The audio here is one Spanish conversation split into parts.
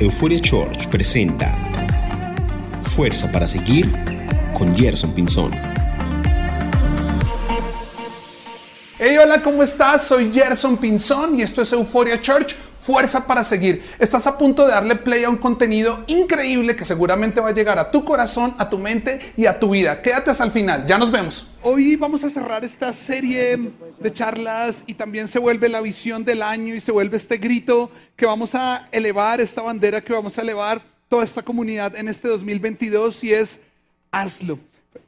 Euphoria Church presenta Fuerza para seguir con Gerson Pinzón. Hey, hola, ¿cómo estás? Soy Gerson Pinzón y esto es Euphoria Church. Fuerza para seguir. Estás a punto de darle play a un contenido increíble que seguramente va a llegar a tu corazón, a tu mente y a tu vida. Quédate hasta el final. Ya nos vemos. Hoy vamos a cerrar esta serie de charlas y también se vuelve la visión del año y se vuelve este grito que vamos a elevar, esta bandera que vamos a elevar toda esta comunidad en este 2022 y es hazlo.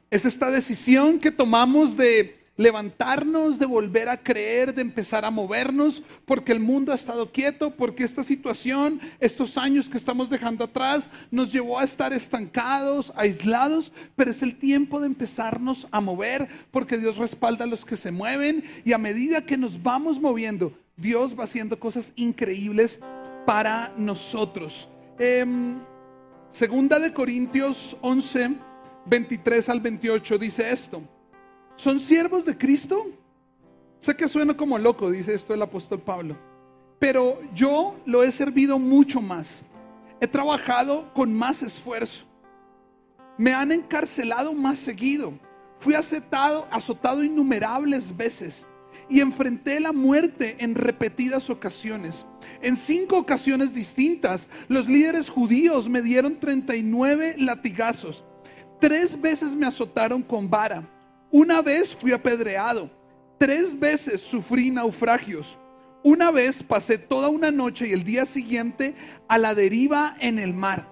Es esta decisión que tomamos de levantarnos, de volver a creer, de empezar a movernos, porque el mundo ha estado quieto, porque esta situación, estos años que estamos dejando atrás, nos llevó a estar estancados, aislados, pero es el tiempo de empezarnos a mover, porque Dios respalda a los que se mueven y a medida que nos vamos moviendo, Dios va haciendo cosas increíbles para nosotros. Em, segunda de Corintios 11, 23 al 28 dice esto. ¿Son siervos de Cristo? Sé que suena como loco, dice esto el apóstol Pablo, pero yo lo he servido mucho más. He trabajado con más esfuerzo. Me han encarcelado más seguido. Fui azotado, azotado innumerables veces y enfrenté la muerte en repetidas ocasiones. En cinco ocasiones distintas, los líderes judíos me dieron 39 latigazos. Tres veces me azotaron con vara una vez fui apedreado, tres veces sufrí naufragios, una vez pasé toda una noche y el día siguiente a la deriva en el mar.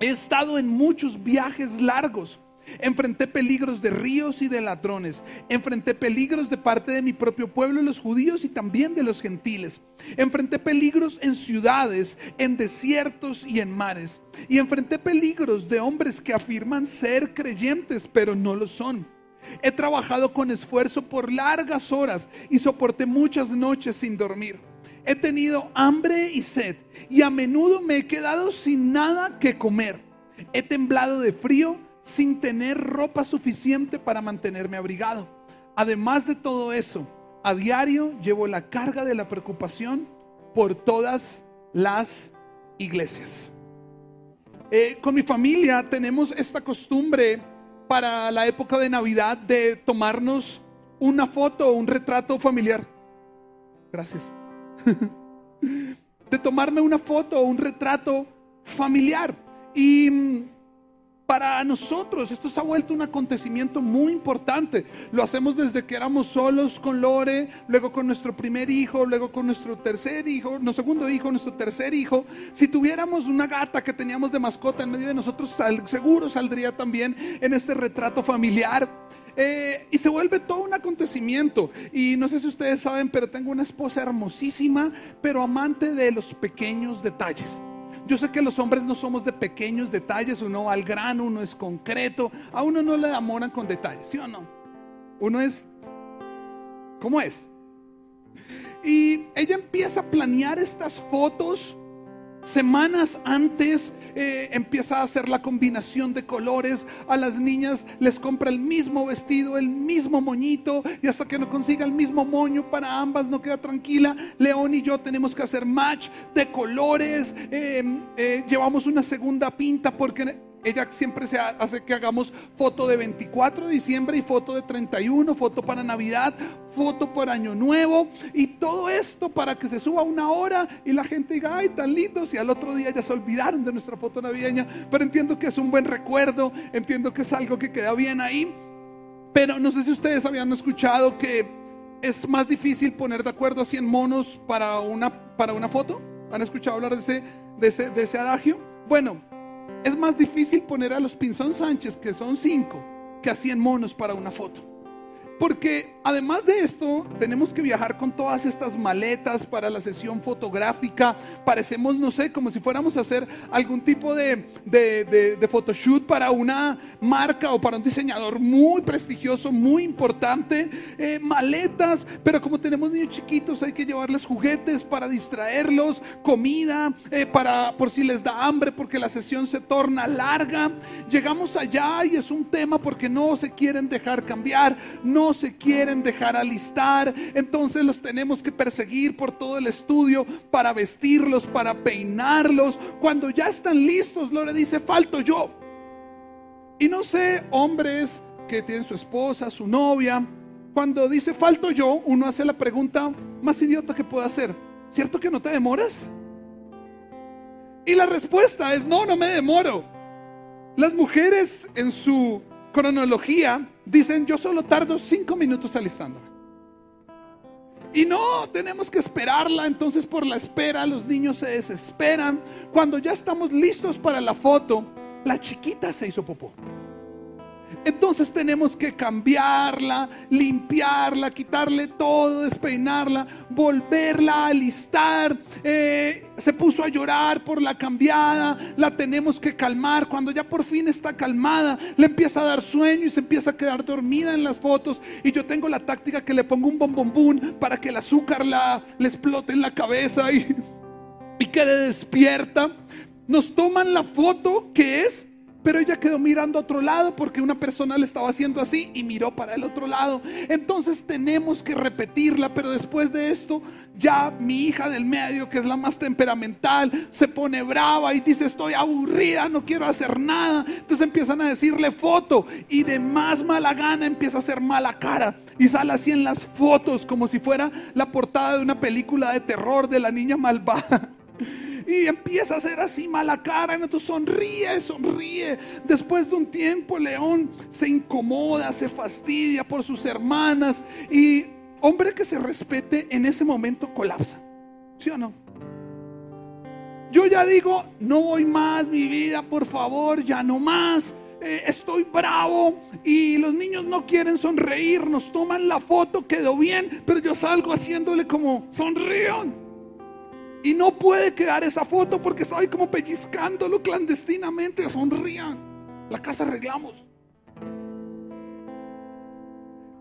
He estado en muchos viajes largos. Enfrenté peligros de ríos y de ladrones. Enfrenté peligros de parte de mi propio pueblo, los judíos y también de los gentiles. Enfrenté peligros en ciudades, en desiertos y en mares. Y enfrenté peligros de hombres que afirman ser creyentes, pero no lo son. He trabajado con esfuerzo por largas horas y soporté muchas noches sin dormir. He tenido hambre y sed y a menudo me he quedado sin nada que comer. He temblado de frío sin tener ropa suficiente para mantenerme abrigado. Además de todo eso, a diario llevo la carga de la preocupación por todas las iglesias. Eh, con mi familia tenemos esta costumbre para la época de Navidad de tomarnos una foto o un retrato familiar. Gracias. de tomarme una foto o un retrato familiar. Y mm, para nosotros esto se ha vuelto un acontecimiento muy importante. Lo hacemos desde que éramos solos con Lore, luego con nuestro primer hijo, luego con nuestro tercer hijo, nuestro segundo hijo, nuestro tercer hijo. Si tuviéramos una gata que teníamos de mascota en medio de nosotros, seguro saldría también en este retrato familiar. Eh, y se vuelve todo un acontecimiento. Y no sé si ustedes saben, pero tengo una esposa hermosísima, pero amante de los pequeños detalles. Yo sé que los hombres no somos de pequeños detalles, uno va al grano, uno es concreto, a uno no le enamoran con detalles, ¿sí o no? Uno es, ¿cómo es? Y ella empieza a planear estas fotos Semanas antes eh, empieza a hacer la combinación de colores. A las niñas les compra el mismo vestido, el mismo moñito. Y hasta que no consiga el mismo moño para ambas, no queda tranquila. León y yo tenemos que hacer match de colores. Em, eh, llevamos una segunda pinta porque ella siempre se hace que hagamos foto de 24 de diciembre y foto de 31, foto para Navidad, foto por Año Nuevo y todo esto para que se suba una hora y la gente diga, ay, tan lindos y al otro día ya se olvidaron de nuestra foto navideña, pero entiendo que es un buen recuerdo, entiendo que es algo que queda bien ahí, pero no sé si ustedes habían escuchado que es más difícil poner de acuerdo a 100 monos para una, para una foto. ¿Han escuchado hablar de ese, de ese, de ese adagio? Bueno, es más difícil poner a los Pinzón Sánchez, que son cinco, que a 100 monos para una foto. Porque además de esto, tenemos que viajar con todas estas maletas para la sesión fotográfica. Parecemos, no sé, como si fuéramos a hacer algún tipo de, de, photoshoot para una marca o para un diseñador muy prestigioso, muy importante. Eh, maletas, pero como tenemos niños chiquitos, hay que llevarles juguetes para distraerlos, comida, eh, para por si les da hambre, porque la sesión se torna larga. Llegamos allá y es un tema porque no se quieren dejar cambiar. No no se quieren dejar alistar, entonces los tenemos que perseguir por todo el estudio para vestirlos, para peinarlos. Cuando ya están listos, Lore dice, falto yo. Y no sé, hombres que tienen su esposa, su novia, cuando dice falto yo, uno hace la pregunta más idiota que puede hacer. ¿Cierto que no te demoras? Y la respuesta es no, no me demoro. Las mujeres en su cronología dicen yo solo tardo cinco minutos alistándome. Y no, tenemos que esperarla. Entonces por la espera los niños se desesperan. Cuando ya estamos listos para la foto, la chiquita se hizo popó. Entonces tenemos que cambiarla, limpiarla, quitarle todo, despeinarla, volverla a alistar. Eh, se puso a llorar por la cambiada, la tenemos que calmar. Cuando ya por fin está calmada, le empieza a dar sueño y se empieza a quedar dormida en las fotos. Y yo tengo la táctica que le pongo un bombombún para que el azúcar la, le explote en la cabeza y, y quede despierta. Nos toman la foto que es pero ella quedó mirando a otro lado porque una persona le estaba haciendo así y miró para el otro lado. Entonces tenemos que repetirla, pero después de esto ya mi hija del medio, que es la más temperamental, se pone brava y dice estoy aburrida, no quiero hacer nada. Entonces empiezan a decirle foto y de más mala gana empieza a hacer mala cara y sale así en las fotos como si fuera la portada de una película de terror de la niña malvada y empieza a hacer así mala cara, entonces sonríe, sonríe. Después de un tiempo, León se incomoda, se fastidia por sus hermanas y hombre que se respete en ese momento colapsa. ¿Sí o no? Yo ya digo, no voy más, mi vida, por favor, ya no más. Eh, estoy bravo y los niños no quieren sonreír, nos toman la foto, quedó bien, pero yo salgo haciéndole como sonrían. Y no puede quedar esa foto porque estaba ahí como pellizcándolo clandestinamente. Sonrían. La casa arreglamos.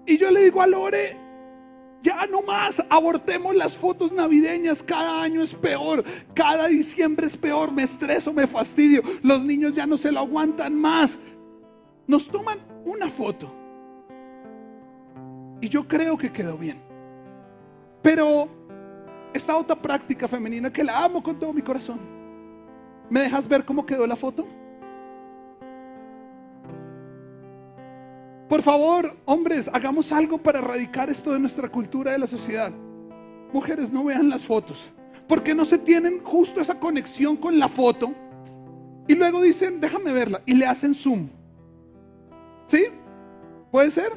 Y yo le digo a Lore, ya no más, abortemos las fotos navideñas. Cada año es peor, cada diciembre es peor. Me estreso, me fastidio. Los niños ya no se lo aguantan más. Nos toman una foto. Y yo creo que quedó bien. Pero esta otra práctica femenina que la amo con todo mi corazón. ¿Me dejas ver cómo quedó la foto? Por favor, hombres, hagamos algo para erradicar esto de nuestra cultura de la sociedad. Mujeres, no vean las fotos. Porque no se tienen justo esa conexión con la foto. Y luego dicen, déjame verla. Y le hacen zoom. ¿Sí? ¿Puede ser?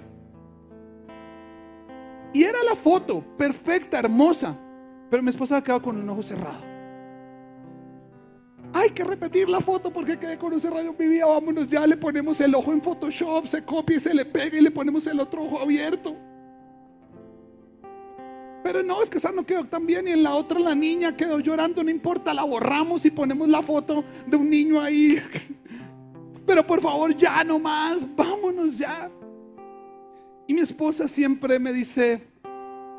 Y era la foto, perfecta, hermosa. Pero mi esposa quedado con un ojo cerrado. Hay que repetir la foto porque quedé con un cerrado. Vivía, vámonos ya, le ponemos el ojo en Photoshop, se copia y se le pega y le ponemos el otro ojo abierto. Pero no, es que esa no quedó tan bien. Y en la otra la niña quedó llorando, no importa, la borramos y ponemos la foto de un niño ahí. Pero por favor, ya no más, vámonos ya. Y mi esposa siempre me dice,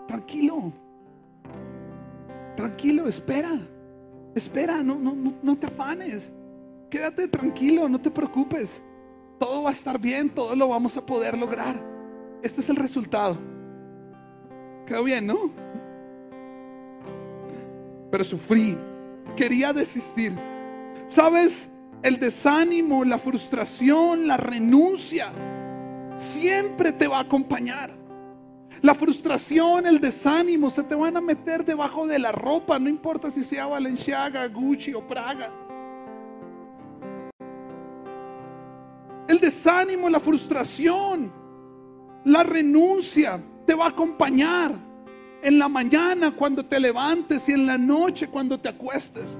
tranquilo, Tranquilo, espera. Espera, no, no, no, te afanes. Quédate tranquilo, no te preocupes. Todo va a estar bien, todo lo vamos a poder lograr. Este es el resultado. Quedó bien, ¿no? Pero sufrí, quería desistir. ¿Sabes? El desánimo, la frustración, la renuncia, siempre te va a acompañar. La frustración, el desánimo se te van a meter debajo de la ropa, no importa si sea Valenciaga, Gucci o Praga. El desánimo, la frustración, la renuncia te va a acompañar en la mañana cuando te levantes y en la noche cuando te acuestes.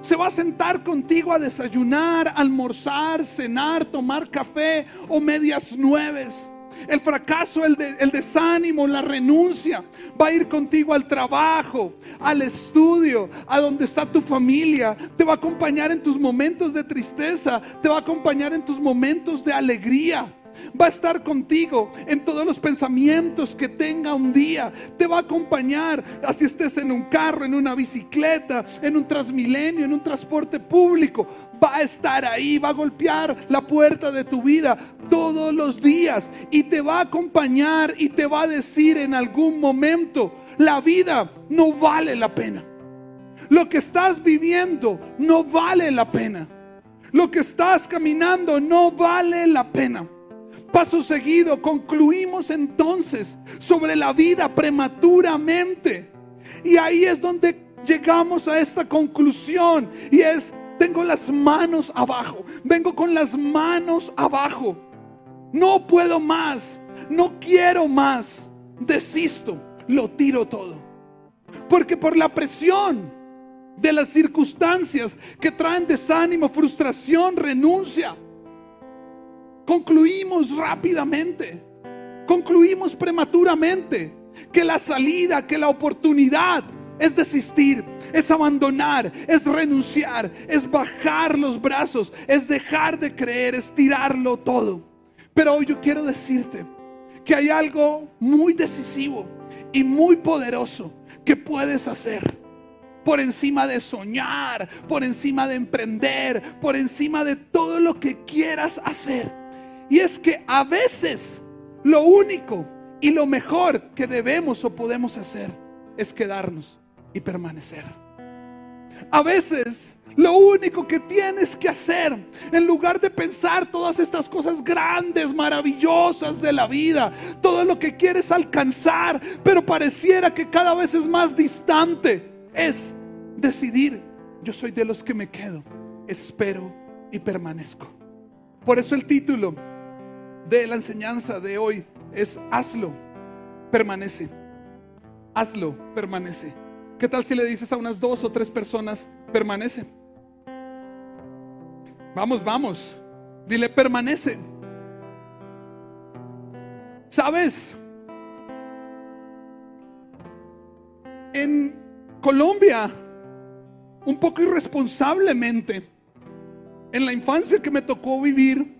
Se va a sentar contigo a desayunar, almorzar, cenar, tomar café o medias nueves. El fracaso, el, desánimo, la renuncia va a ir contigo al trabajo, al estudio, a donde está tu familia. Te va a acompañar en tus momentos de tristeza, te va a acompañar en tus momentos de alegría. Va a estar contigo en todos los pensamientos que tenga un día. Te va a acompañar, así estés en un carro, en una bicicleta, en un transmilenio, en un transporte público. Va a estar ahí, va a golpear la puerta de tu vida todos los días y te va a acompañar y te va a decir en algún momento, la vida no vale la pena. Lo que estás viviendo no vale la pena. Lo que estás caminando no vale la pena. Paso seguido, concluimos entonces sobre la vida prematuramente. Y ahí es donde llegamos a esta conclusión. Y es, tengo las manos abajo. Vengo con las manos abajo. No puedo más. No quiero más. Desisto. Lo tiro todo. Porque por la presión de las circunstancias que traen desánimo, frustración, renuncia. Concluimos rápidamente, concluimos prematuramente que la salida, que la oportunidad es desistir, es abandonar, es renunciar, es bajar los brazos, es dejar de creer, es tirarlo todo. Pero hoy yo quiero decirte que hay algo muy decisivo y muy poderoso que puedes hacer por encima de soñar, por encima de emprender, por encima de todo lo que quieras hacer. Y es que a veces lo único y lo mejor que debemos o podemos hacer es quedarnos y permanecer. A veces lo único que tienes que hacer, en lugar de pensar todas estas cosas grandes, maravillosas de la vida, todo lo que quieres alcanzar, pero pareciera que cada vez es más distante, es decidir, yo soy de los que me quedo, espero y permanezco. Por eso el título de la enseñanza de hoy es Hazlo, permanece. Hazlo, permanece. ¿Qué tal si le dices a unas dos o tres personas, permanece? Vamos, vamos. Dile, permanece. ¿Sabes? En Colombia, un poco irresponsablemente, en la infancia que me tocó vivir,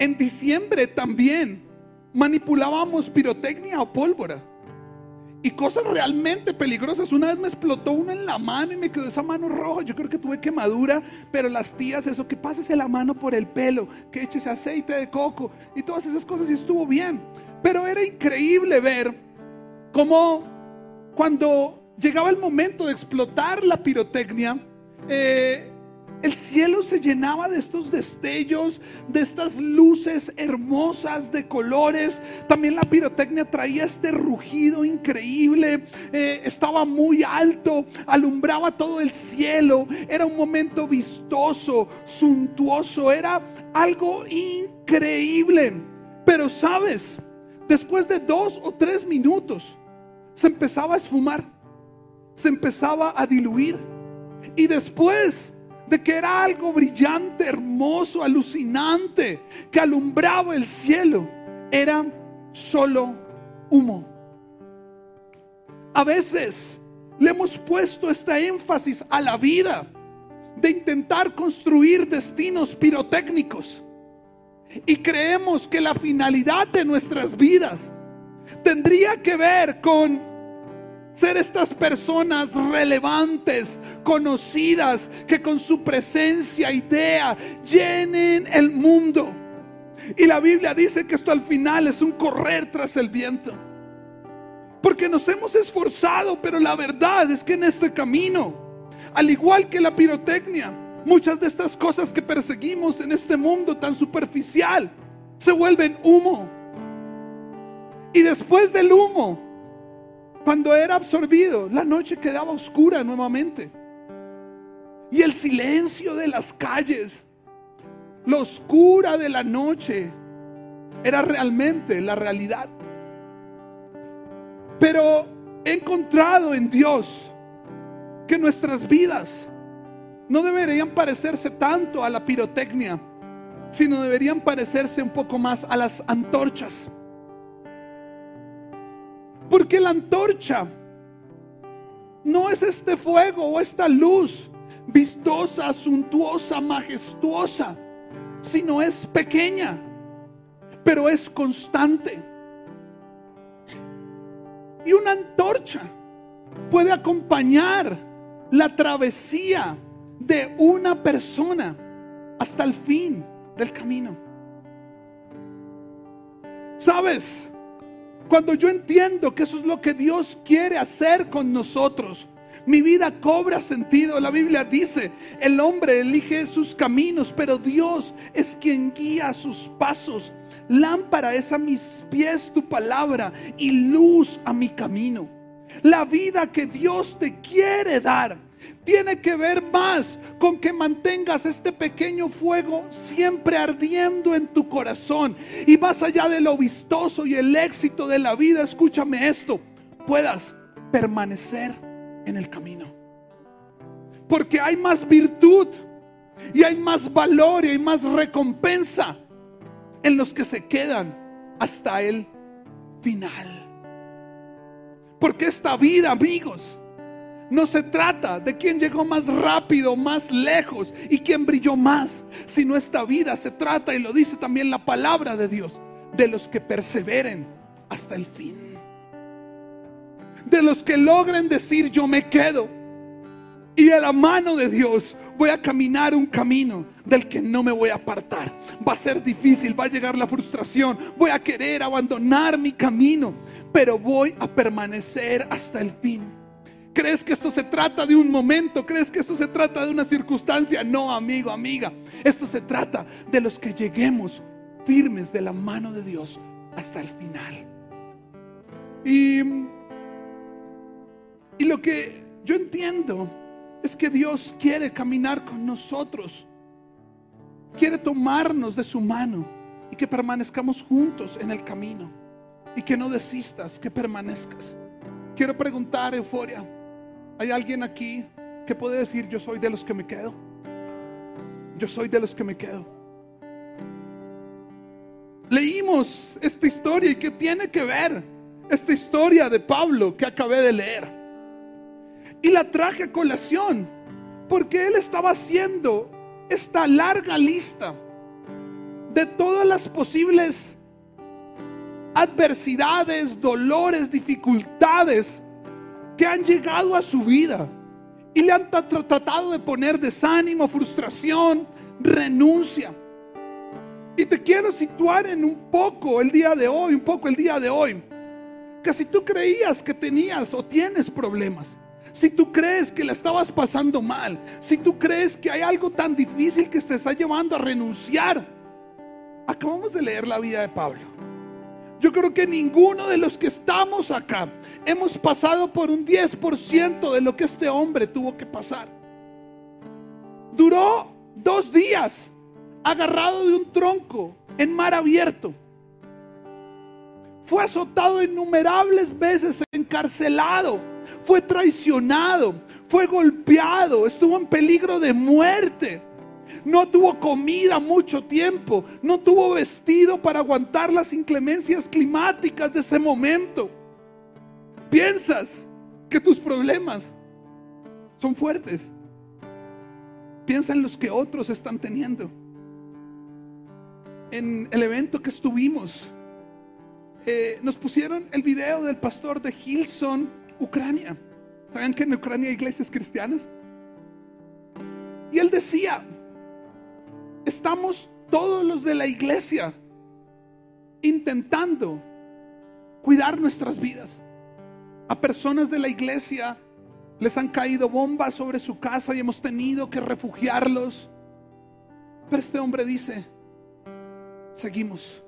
en diciembre también manipulábamos pirotecnia o pólvora. Y cosas realmente peligrosas. Una vez me explotó una en la mano y me quedó esa mano roja. Yo creo que tuve quemadura, pero las tías, eso, que pásese la mano por el pelo, que eches aceite de coco y todas esas cosas y estuvo bien. Pero era increíble ver cómo cuando llegaba el momento de explotar la pirotecnia, eh, el cielo se llenaba de estos destellos, de estas luces hermosas de colores. También la pirotecnia traía este rugido increíble. Eh, estaba muy alto, alumbraba todo el cielo. Era un momento vistoso, suntuoso. Era algo increíble. Pero sabes, después de dos o tres minutos, se empezaba a esfumar se empezaba a diluir. Y después de que era algo brillante, hermoso, alucinante, que alumbraba el cielo, era solo humo. A veces le hemos puesto este énfasis a la vida de intentar construir destinos pirotécnicos. Y creemos que la finalidad de nuestras vidas tendría que ver con ser estas personas relevantes, conocidas, que con su presencia, idea, llenen el mundo. Y la Biblia dice que esto al final es un correr tras el viento. Porque nos hemos esforzado, pero la verdad es que en este camino, al igual que la pirotecnia, muchas de estas cosas que perseguimos en este mundo tan superficial se vuelven humo. Y después del humo cuando era absorbido, la noche quedaba oscura nuevamente. Y el silencio de las calles, la oscura de la noche, era realmente la realidad. Pero he encontrado en Dios que nuestras vidas no deberían parecerse tanto a la pirotecnia, sino deberían parecerse un poco más a las antorchas porque la antorcha no es este fuego o esta luz vistosa, suntuosa, majestuosa. sino es pequeña, pero es constante. Y una antorcha puede acompañar la travesía de una persona hasta el fin del camino. ¿Sabes? Cuando yo entiendo que eso es lo que Dios quiere hacer con nosotros, mi vida cobra sentido. La Biblia dice, el hombre elige sus caminos, pero Dios es quien guía sus pasos. Lámpara es a mis pies tu palabra y luz a mi camino. La vida que Dios te quiere dar tiene que ver más con que mantengas este pequeño fuego siempre ardiendo en tu corazón. Y más allá de lo vistoso y el éxito de la vida, escúchame esto, puedas permanecer en el camino. Porque hay más virtud y hay más valor y hay más recompensa en los que se quedan hasta el final. Porque esta vida, amigos, no se trata de quién llegó más rápido, más lejos y quién brilló más, sino esta vida se trata, y lo dice también la palabra de Dios, de los que perseveren hasta el fin. De los que logren decir yo me quedo. Y de la mano de Dios voy a caminar un camino del que no me voy a apartar. Va a ser difícil, va a llegar la frustración, voy a querer abandonar mi camino, pero voy a permanecer hasta el fin. ¿Crees que esto se trata de un momento? ¿Crees que esto se trata de una circunstancia? No, amigo, amiga. Esto se trata de los que lleguemos firmes de la mano de Dios hasta el final. Y, y lo que yo entiendo es que Dios quiere caminar con nosotros. Quiere tomarnos de su mano y que permanezcamos juntos en el camino. Y que no desistas, que permanezcas. Quiero preguntar, Euforia. ¿Hay alguien aquí que puede decir, yo soy de los que me quedo? Yo soy de los que me quedo. Leímos esta historia y que tiene que ver esta historia de Pablo que acabé de leer. Y la traje a colación porque él estaba haciendo esta larga lista de todas las posibles adversidades, dolores, dificultades que han llegado a su vida y le han tratado de poner desánimo, frustración, renuncia. Y te quiero situar en un poco el día de hoy, un poco el día de hoy. Que si tú creías que tenías o tienes problemas, si tú crees que la estabas pasando mal, si tú crees que hay algo tan difícil que te está llevando a renunciar, acabamos de leer la vida de Pablo. Yo creo que ninguno de los que estamos acá hemos pasado por un 10% de lo que este hombre tuvo que pasar. Duró dos días agarrado de un tronco en mar abierto. Fue azotado innumerables veces, encarcelado, fue traicionado, fue golpeado, estuvo en peligro de muerte. No tuvo comida mucho tiempo. No tuvo vestido para aguantar las inclemencias climáticas de ese momento. Piensas que tus problemas son fuertes. Piensa en los que otros están teniendo. En el evento que estuvimos, eh, nos pusieron el video del pastor de Hilson, Ucrania. ¿Saben que en Ucrania hay iglesias cristianas? Y él decía, estamos todos los de la iglesia intentando cuidar nuestras vidas. A personas de la iglesia les han caído bombas sobre su casa y hemos tenido que refugiarlos. Pero este hombre dice, seguimos.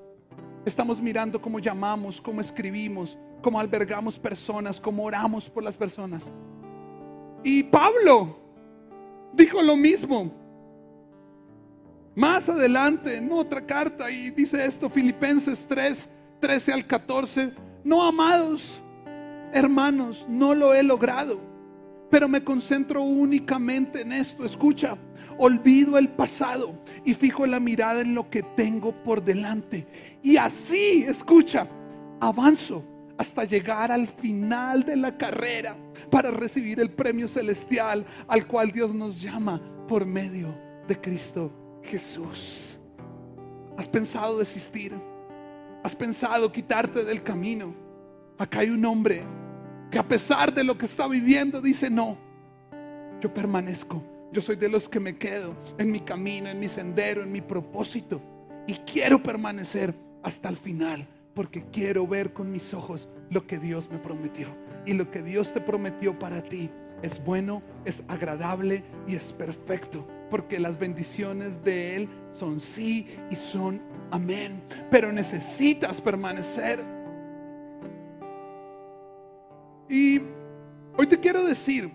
Estamos mirando cómo llamamos, cómo escribimos, cómo albergamos personas, cómo oramos por las personas. Y Pablo dijo lo mismo. Más adelante, en otra carta, y dice esto, Filipenses 3, 13 al 14, no amados hermanos, no lo he logrado, pero me concentro únicamente en esto, escucha, olvido el pasado y fijo la mirada en lo que tengo por delante. Y así, escucha, avanzo hasta llegar al final de la carrera para recibir el premio celestial al cual Dios nos llama por medio de Cristo Jesús. ¿Has pensado desistir? ¿Has pensado quitarte del camino? Acá hay un hombre que a pesar de lo que está viviendo dice, no, yo permanezco. Yo soy de los que me quedo en mi camino, en mi sendero, en mi propósito. Y quiero permanecer hasta el final porque quiero ver con mis ojos lo que Dios me prometió. Y lo que Dios te prometió para ti es bueno, es agradable y es perfecto. Porque las bendiciones de Él son sí y son amén. Pero necesitas permanecer. Y hoy te quiero decir,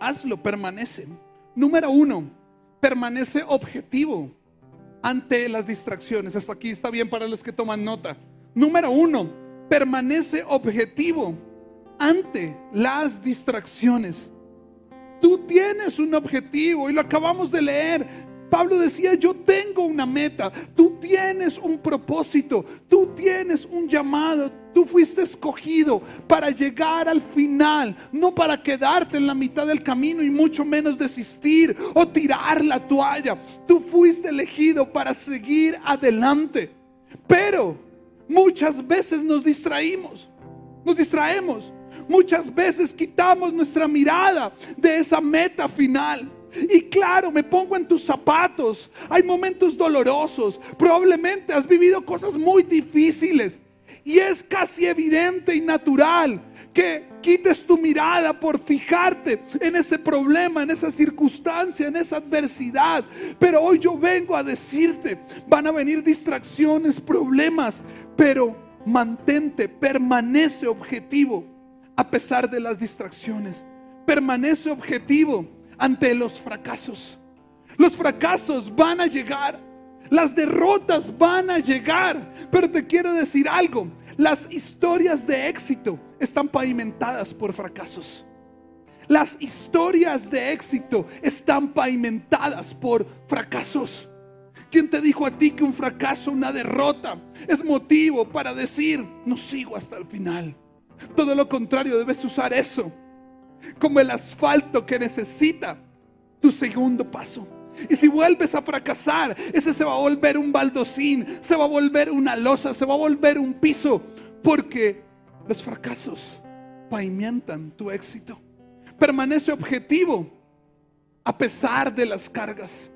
hazlo, permanece. Número uno, permanece objetivo ante las distracciones. Hasta aquí está bien para los que toman nota. Número uno, permanece objetivo ante las distracciones. Tú tienes un objetivo y lo acabamos de leer. Pablo decía, yo tengo una meta, tú tienes un propósito, tú tienes un llamado, tú fuiste escogido para llegar al final, no para quedarte en la mitad del camino y mucho menos desistir o tirar la toalla. Tú fuiste elegido para seguir adelante. Pero muchas veces nos distraímos, nos distraemos. Muchas veces quitamos nuestra mirada de esa meta final. Y claro, me pongo en tus zapatos. Hay momentos dolorosos. Probablemente has vivido cosas muy difíciles. Y es casi evidente y natural que quites tu mirada por fijarte en ese problema, en esa circunstancia, en esa adversidad. Pero hoy yo vengo a decirte, van a venir distracciones, problemas, pero mantente, permanece objetivo a pesar de las distracciones. Permanece objetivo ante los fracasos. Los fracasos van a llegar. Las derrotas van a llegar. Pero te quiero decir algo. Las historias de éxito están pavimentadas por fracasos. Las historias de éxito están pavimentadas por fracasos. ¿Quién te dijo a ti que un fracaso, una derrota, es motivo para decir, no sigo hasta el final? Todo lo contrario, debes usar eso como el asfalto que necesita tu segundo paso. Y si vuelves a fracasar, ese se va a volver un baldocín, se va a volver una losa, se va a volver un piso, porque los fracasos pavimentan tu éxito. Permanece objetivo a pesar de las cargas.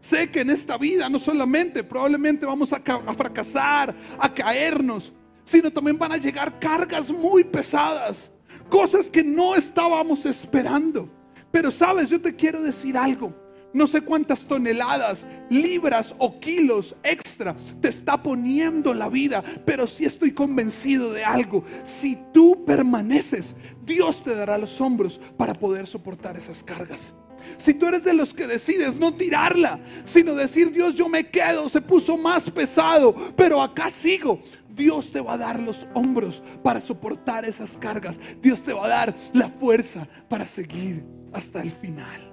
Sé que en esta vida no solamente probablemente vamos a, a fracasar, a caernos, sino también van a llegar cargas muy pesadas, cosas que no estábamos esperando. Pero sabes, yo te quiero decir algo. No sé cuántas toneladas, libras o kilos extra te está poniendo la vida, pero sí estoy convencido de algo. Si tú permaneces, Dios te dará los hombros para poder soportar esas cargas. Si tú eres de los que decides no tirarla, sino decir, Dios, yo me quedo, se puso más pesado, pero acá sigo. Dios te va a dar los hombros para soportar esas cargas. Dios te va a dar la fuerza para seguir hasta el final.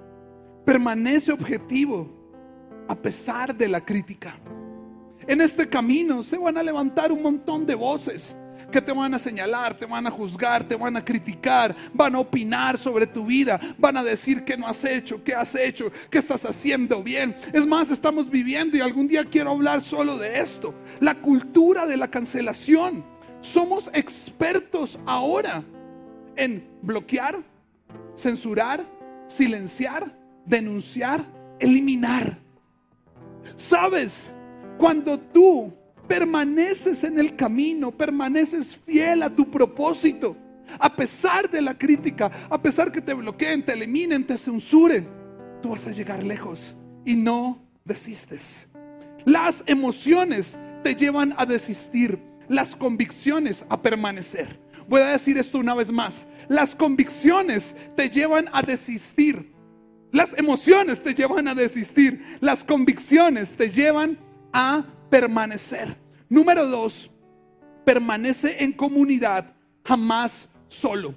Permanece objetivo a pesar de la crítica. En este camino se van a levantar un montón de voces que te van a señalar, te van a juzgar, te van a criticar, van a opinar sobre tu vida, van a decir que no has hecho, qué has hecho, qué estás haciendo bien. Es más, estamos viviendo y algún día quiero hablar solo de esto, la cultura de la cancelación. Somos expertos ahora en bloquear, censurar, silenciar, denunciar, eliminar. ¿Sabes? Cuando tú permaneces en el camino, permaneces fiel a tu propósito, a pesar de la crítica, a pesar que te bloqueen, te eliminen, te censuren, tú vas a llegar lejos y no desistes. Las emociones te llevan a desistir, las convicciones a permanecer. Voy a decir esto una vez más. Las convicciones te llevan a desistir. Las emociones te llevan a desistir. Las convicciones te llevan a permanecer. Número dos, permanece en comunidad, jamás solo.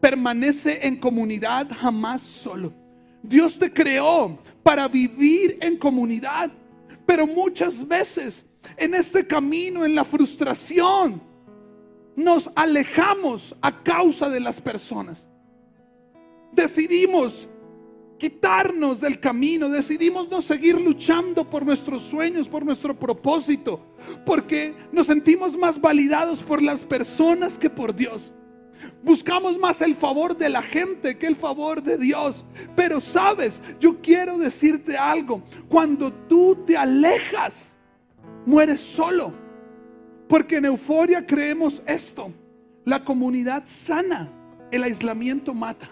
Permanece en comunidad, jamás solo. Dios te creó para vivir en comunidad, pero muchas veces en este camino, en la frustración, nos alejamos a causa de las personas. Decidimos quitarnos del camino, decidimos no seguir luchando por nuestros sueños, por nuestro propósito, porque nos sentimos más validados por las personas que por Dios. Buscamos más el favor de la gente que el favor de Dios. Pero sabes, yo quiero decirte algo. Cuando tú te alejas, mueres solo. Porque en euforia creemos esto. La comunidad sana, el aislamiento mata.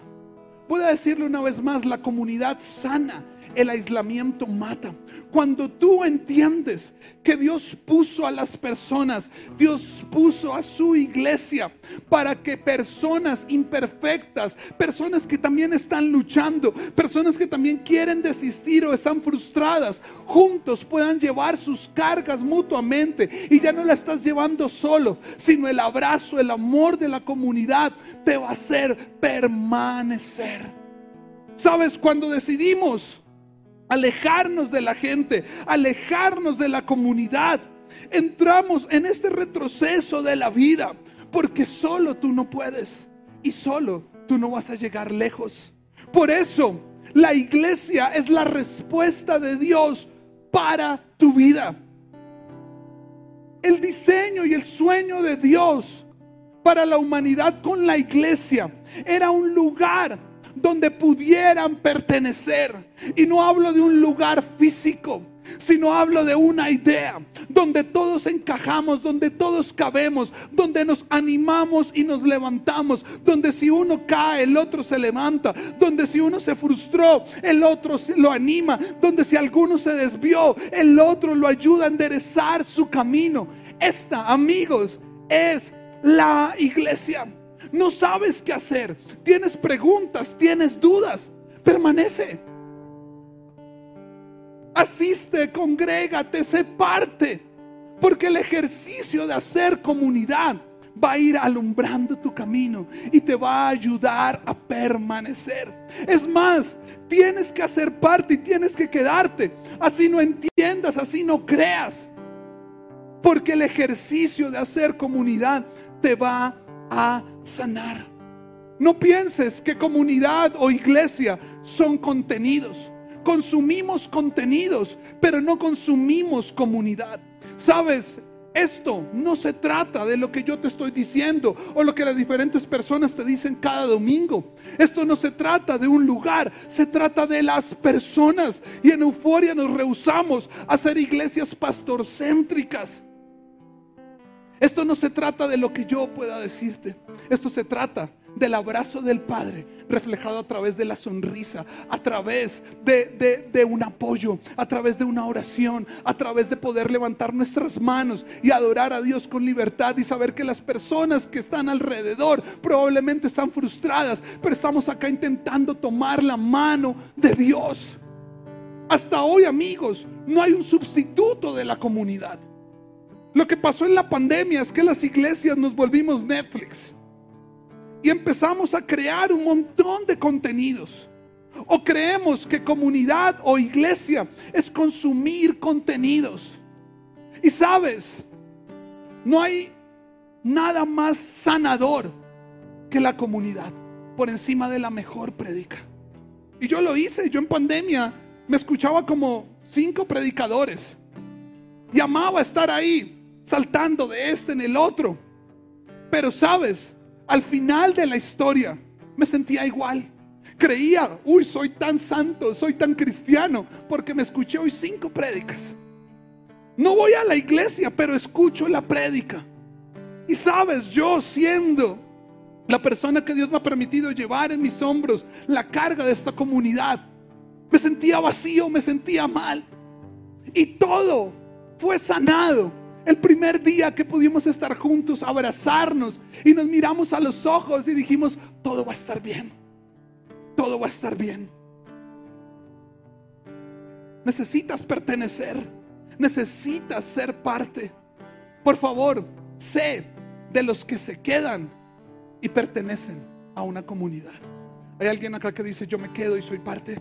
Puedo decirle una vez más, la comunidad sana, el aislamiento mata. Cuando tú entiendes que Dios puso a las personas, Dios puso a su iglesia para que personas imperfectas, personas que también están luchando, personas que también quieren desistir o están frustradas, juntos puedan llevar sus cargas mutuamente y ya no la estás llevando solo, sino el abrazo, el amor de la comunidad te va a hacer permanecer. ¿Sabes? Cuando decidimos alejarnos de la gente, alejarnos de la comunidad. Entramos en este retroceso de la vida porque solo tú no puedes y solo tú no vas a llegar lejos. Por eso la iglesia es la respuesta de Dios para tu vida. El diseño y el sueño de Dios para la humanidad con la iglesia era un lugar donde pudieran pertenecer. Y no hablo de un lugar físico, sino hablo de una idea donde todos encajamos, donde todos cabemos, donde nos animamos y nos levantamos, donde si uno cae, el otro se levanta, donde si uno se frustró, el otro lo anima, donde si alguno se desvió, el otro lo ayuda a enderezar su camino. Esta, amigos, es la iglesia no sabes qué hacer, tienes preguntas, tienes dudas, permanece. Asiste, congrégate, sé parte, porque el ejercicio de hacer comunidad va a ir alumbrando tu camino y te va a ayudar a permanecer. Es más, tienes que hacer parte y tienes que quedarte. Así no entiendas, así no creas. Porque el ejercicio de hacer comunidad te va a sanar. No pienses que comunidad o iglesia son contenidos. Consumimos contenidos, pero no consumimos comunidad. Sabes, esto no se trata de lo que yo te estoy diciendo o lo que las diferentes personas te dicen cada domingo. Esto no se trata de un lugar, se trata de las personas. Y en euforia nos rehusamos a ser iglesias pastorcéntricas. Esto no se trata de lo que yo pueda decirte. Esto se trata del abrazo del Padre reflejado a través de la sonrisa, a través de, un apoyo, a través de una oración, a través de poder levantar nuestras manos y adorar a Dios con libertad y saber que las personas que están alrededor probablemente están frustradas, pero estamos acá intentando tomar la mano de Dios. Hasta hoy, amigos, no hay un sustituto de la comunidad. Lo que pasó en la pandemia es que las iglesias nos volvimos Netflix y empezamos a crear un montón de contenidos. O creemos que comunidad o iglesia es consumir contenidos. Y sabes, no hay nada más sanador que la comunidad por encima de la mejor predica. Y yo lo hice, yo en pandemia me escuchaba como cinco predicadores y amaba estar ahí saltando de este en el otro. Pero sabes, al final de la historia me sentía igual. Creía, uy, soy tan santo, soy tan cristiano, porque me escuché hoy cinco prédicas. No voy a la iglesia, pero escucho la prédica. Y sabes, yo siendo la persona que Dios me ha permitido llevar en mis hombros la carga de esta comunidad, me sentía vacío, me sentía mal. Y todo fue sanado el primer día que pudimos estar juntos, abrazarnos y nos miramos a los ojos y dijimos, todo va a estar bien, todo va a estar bien. Necesitas pertenecer, necesitas ser parte. Por favor, sé de los que se quedan y pertenecen a una comunidad. Hay alguien acá que dice, yo me quedo y soy parte.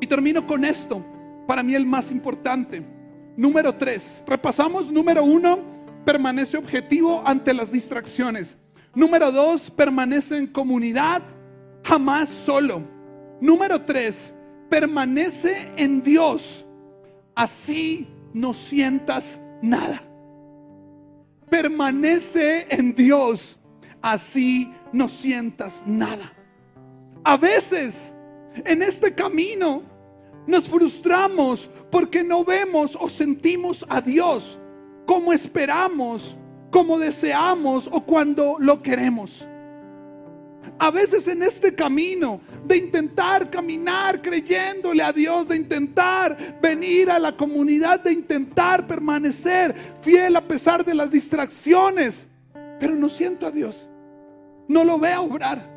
Y termino con esto, para mí el más importante. Número tres, repasamos. Número uno, permanece objetivo ante las distracciones. Número dos, permanece en comunidad, jamás solo. Número tres, permanece en Dios. Así no sientas nada. Permanece en Dios. Así no sientas nada. A veces en este camino nos frustramos porque no vemos o sentimos a Dios como esperamos, como deseamos o cuando lo queremos. A veces en este camino de intentar caminar creyéndole a Dios, de intentar venir a la comunidad, de intentar permanecer fiel a pesar de las distracciones, pero no siento a Dios, no lo veo obrar,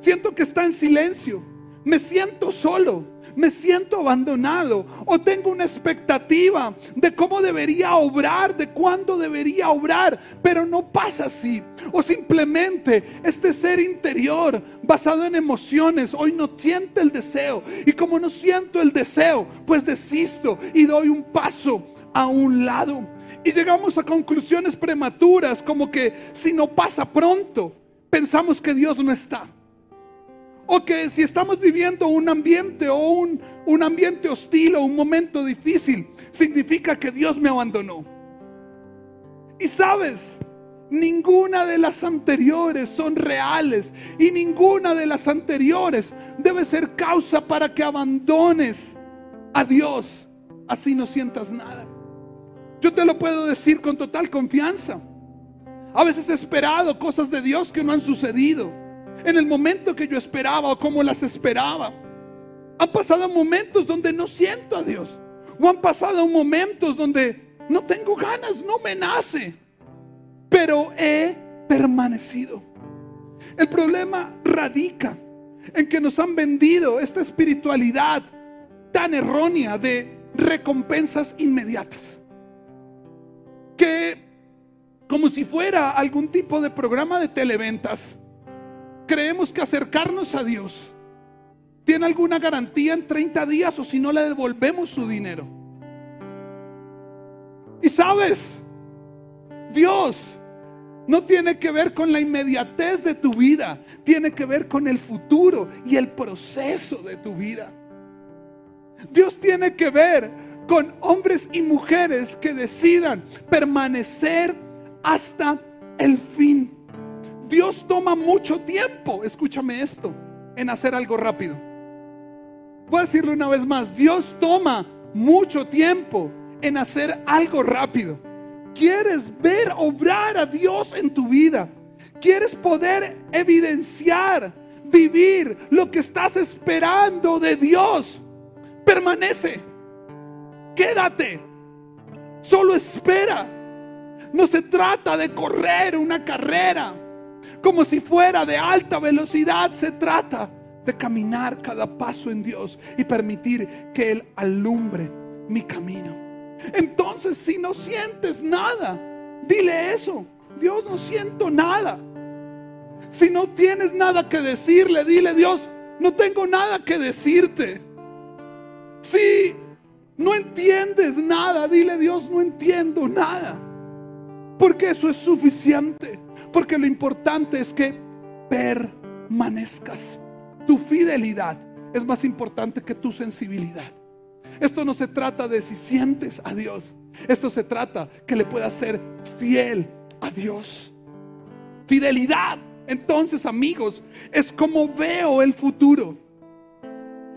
siento que está en silencio, me siento solo, me siento abandonado o tengo una expectativa de cómo debería obrar, de cuándo debería obrar, pero no pasa así. O simplemente este ser interior basado en emociones hoy no siente el deseo y como no siento el deseo, pues desisto y doy un paso a un lado. Y llegamos a conclusiones prematuras como que si no pasa pronto, pensamos que Dios no está. O que si estamos viviendo un ambiente o un, un ambiente hostil o un momento difícil, significa que Dios me abandonó. Y sabes, ninguna de las anteriores son reales y ninguna de las anteriores debe ser causa para que abandones a Dios. Así no sientas nada. Yo te lo puedo decir con total confianza. A veces he esperado cosas de Dios que no han sucedido en el momento que yo esperaba o como las esperaba. Han pasado momentos donde no siento a Dios. O han pasado momentos donde no tengo ganas, no me nace. Pero he permanecido. El problema radica en que nos han vendido esta espiritualidad tan errónea de recompensas inmediatas. Que como si fuera algún tipo de programa de televentas, creemos que acercarnos a Dios tiene alguna garantía en 30 días o si no le devolvemos su dinero. Y sabes, Dios no tiene que ver con la inmediatez de tu vida, tiene que ver con el futuro y el proceso de tu vida. Dios tiene que ver con hombres y mujeres que decidan permanecer hasta el fin. Dios toma mucho tiempo, escúchame esto, en hacer algo rápido. Voy a decirlo una vez más, Dios toma mucho tiempo en hacer algo rápido. ¿Quieres ver obrar a Dios en tu vida? ¿Quieres poder evidenciar, vivir lo que estás esperando de Dios? Permanece, quédate, solo espera. No se trata de correr una carrera como si fuera de alta velocidad. Se trata de caminar cada paso en Dios y permitir que Él alumbre mi camino. Entonces, si no sientes nada, dile eso. Dios, no siento nada. Si no tienes nada que decirle, dile Dios, no tengo nada que decirte. Si no entiendes nada, dile Dios, no entiendo nada. Porque eso es suficiente. Porque lo importante es que permanezcas. Tu fidelidad es más importante que tu sensibilidad. Esto no se trata de si sientes a Dios. Esto se trata que le puedas ser fiel a Dios. Fidelidad, entonces amigos, es como veo el futuro.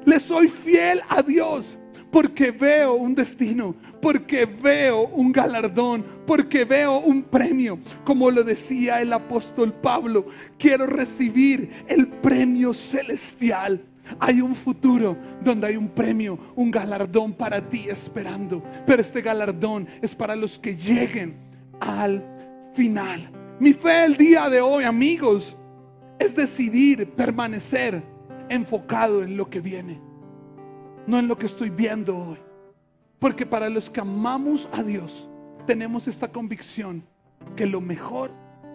Le soy fiel a Dios porque veo un destino, porque veo un galardón, porque veo un premio. Como lo decía el apóstol Pablo, quiero recibir el premio celestial. Hay un futuro donde hay un premio, un galardón para ti esperando. Pero este galardón es para los que lleguen al final. Mi fe el día de hoy, amigos, es decidir permanecer enfocado en lo que viene no en lo que estoy viendo hoy. Porque para los que amamos a Dios, tenemos esta convicción que lo mejor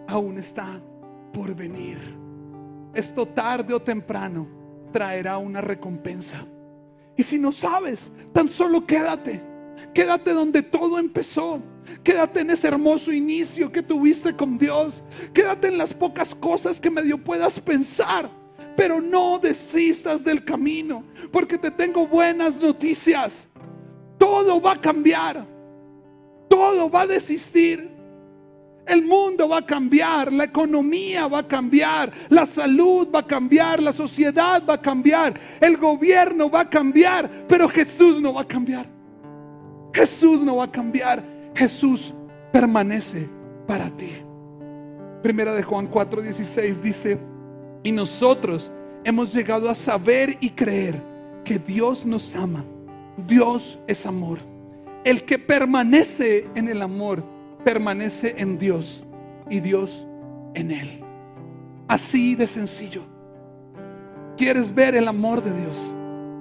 aún está por venir. Esto tarde o temprano traerá una recompensa. Y si no sabes, tan solo quédate. Quédate donde todo empezó. Quédate en ese hermoso inicio que tuviste con Dios. Quédate en las pocas cosas que medio puedas pensar pero no desistas del camino, porque te tengo buenas noticias. Todo va a cambiar, todo va a desistir. El mundo va a cambiar, la economía va a cambiar, la salud va a cambiar, la sociedad va a cambiar, el gobierno va a cambiar, pero Jesús no va a cambiar. Jesús no va a cambiar, Jesús permanece para ti. Primera de Juan 4:16 dice, y nosotros hemos llegado a saber y creer que Dios nos ama. Dios es amor. El que permanece en el amor, permanece en Dios y Dios en él. Así de sencillo. ¿Quieres ver el amor de Dios?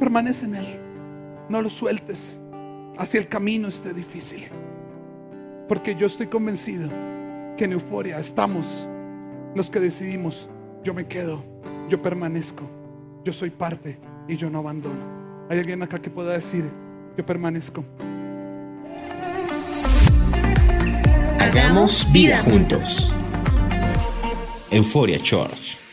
Permanece en él. No lo sueltes. Hacia el camino esté difícil. Porque yo estoy convencido que en euforia estamos los que decidimos, yo me quedo, yo permanezco, yo soy parte y yo no abandono. ¿Hay alguien acá que pueda decir, yo permanezco? Hagamos vida juntos. Euforia Church.